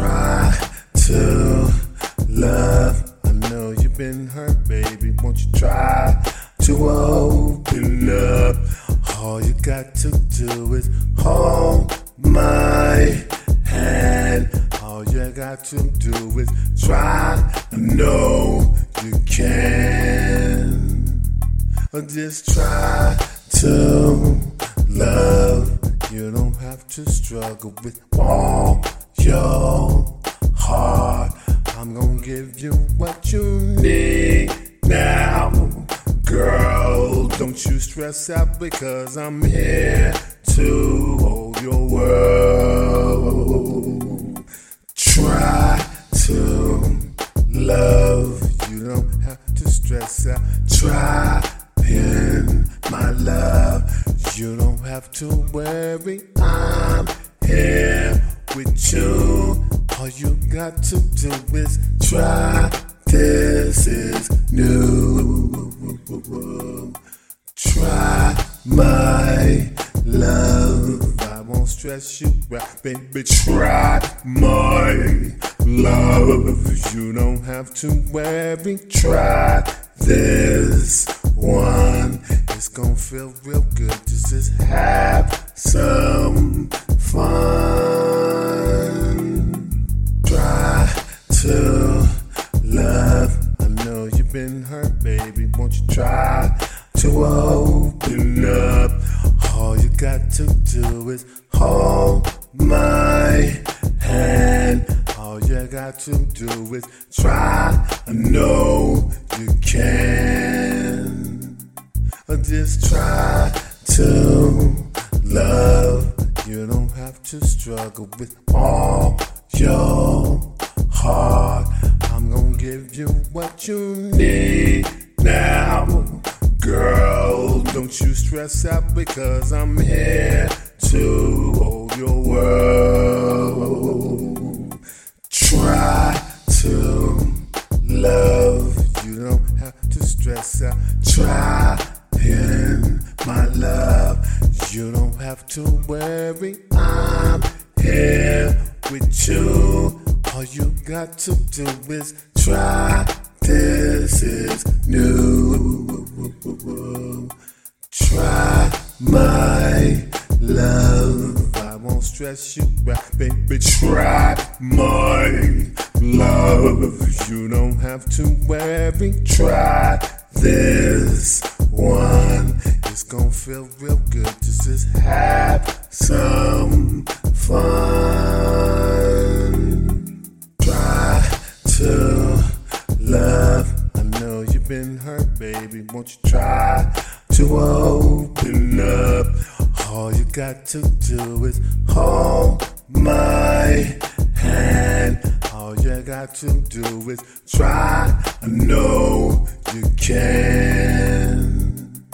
Try to love. I know you've been hurt, baby. Won't you try to open up? All you got to do is hold my hand. All you got to do is try. I know you can. Just try to love. You don't have to struggle with all don't you stress out because I'm here to hold your world. Try to love. You don't have to stress out. Try in my love. You don't have to worry. I'm here with you. All you got to do is try. This is new. My love. I won't stress you out, baby. Try my love. You don't have to worry. Try this one. It's gonna feel real good. Just, just have hold my hand. All you got to do is try. I know you can. Just try to love. You don't have to struggle with all your heart. I'm gonna give you what you need now. Girl, don't you stress out because I'm here to hold your world. Try to love. You don't have to stress out. Try in my love. You don't have to worry. I'm here with you. All you got to do is try. This is new. Try my love. I won't stress you out, baby. Try my love. You don't have to worry. Try this one. It's gonna feel real good. Just, just have some fun. Try to love. I know you've been hurt, baby. Won't you try to open up? All you got to do is hold my hand. All you got to do is try. I know you can.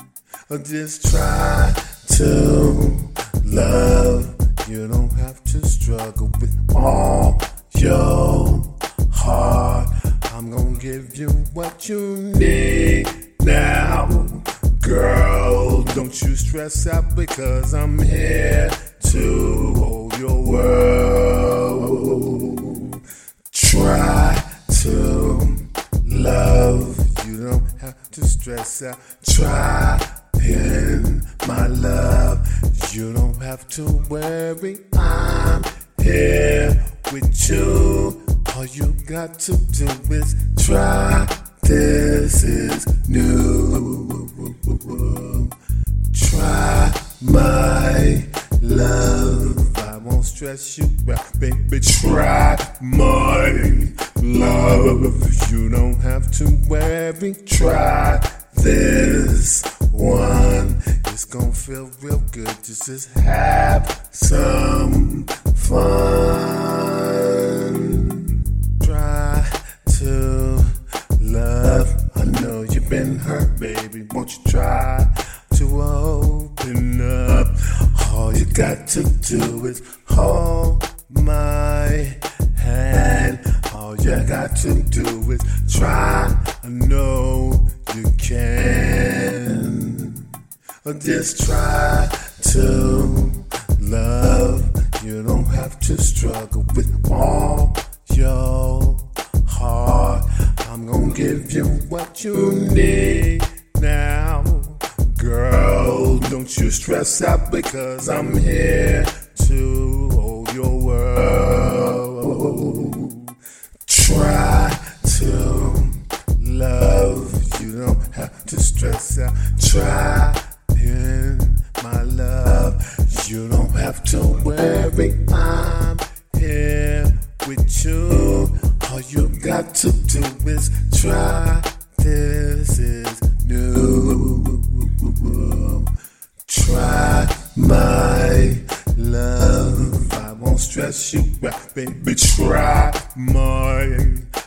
Just try to love. You don't have to struggle with all your heart. I'm gonna give you what you need now. Don't you stress out because I'm here to hold your world. Try to love. You don't have to stress out. Try in my love. You don't have to worry. I'm here with you. All you got to do is try. This is new. My love. I won't stress you out, baby. Try my love. You don't have to worry. Try this one. It's gonna feel real good. Just, just have some fun. Try to love. I know you've been hurt, baby. Won't you try to do is hold my hand. All you got to do is try. I know you can. Just try to love. You don't have to struggle with all your heart. I'm gonna give you what you need don't you stress out because I'm here to hold your world. Try to love, you don't have to stress out. Try in my love, you don't have to worry. I'm here with you. All you got to do is try. My love. I won't stress you out, baby. Try my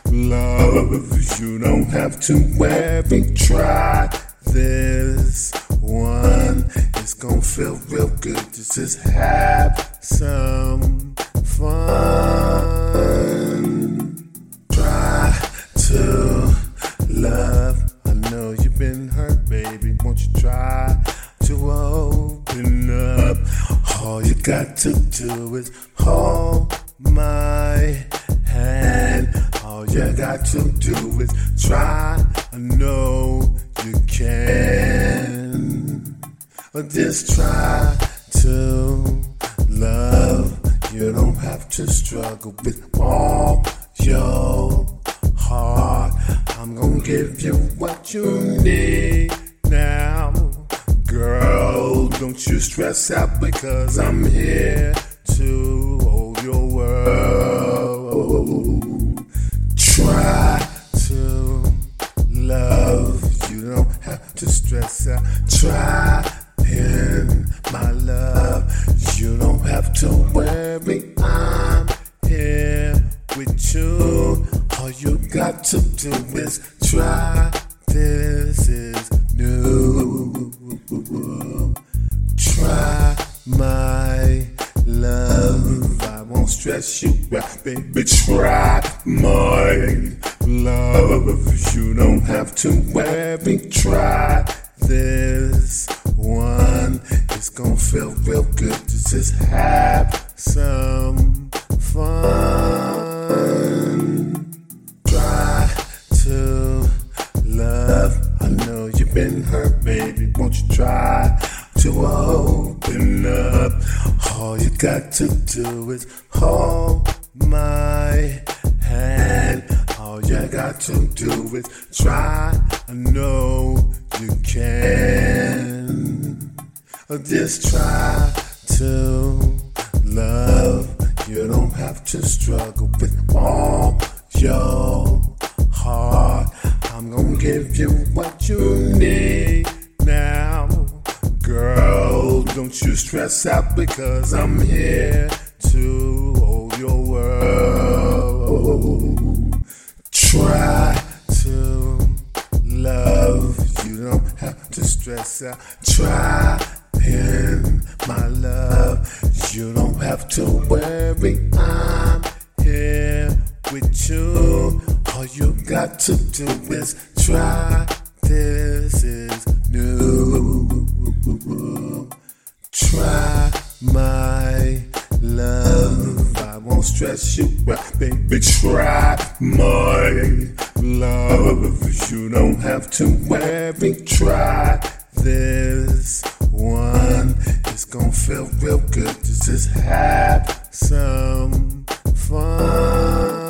love. You don't have to worry. Try this one. It's gonna feel real good. Just have some to do is hold my hand. All you got to do is try. I know you can. Just try to love. You don't have to struggle with all your heart. I'm gonna give you what you need don't you stress out because I'm here to hold your world. Try to love. You don't have to stress out. Try won't you out, baby. Try my love. You don't have to worry. Try this one. It's gonna feel real good. to just have some to open up? All you got to do is hold my hand. All you got to do is try. I know you can. Just try to love. You don't have to struggle with all your heart. I'm gonna give you what you need don't you stress out because I'm here to hold your world. Try to love. You don't have to stress out. Try in my love. You don't have to worry. I'm here with you. All you got to do is try. My love. You don't have to worry. Try this one. It's gonna feel real good. Just, just have some fun.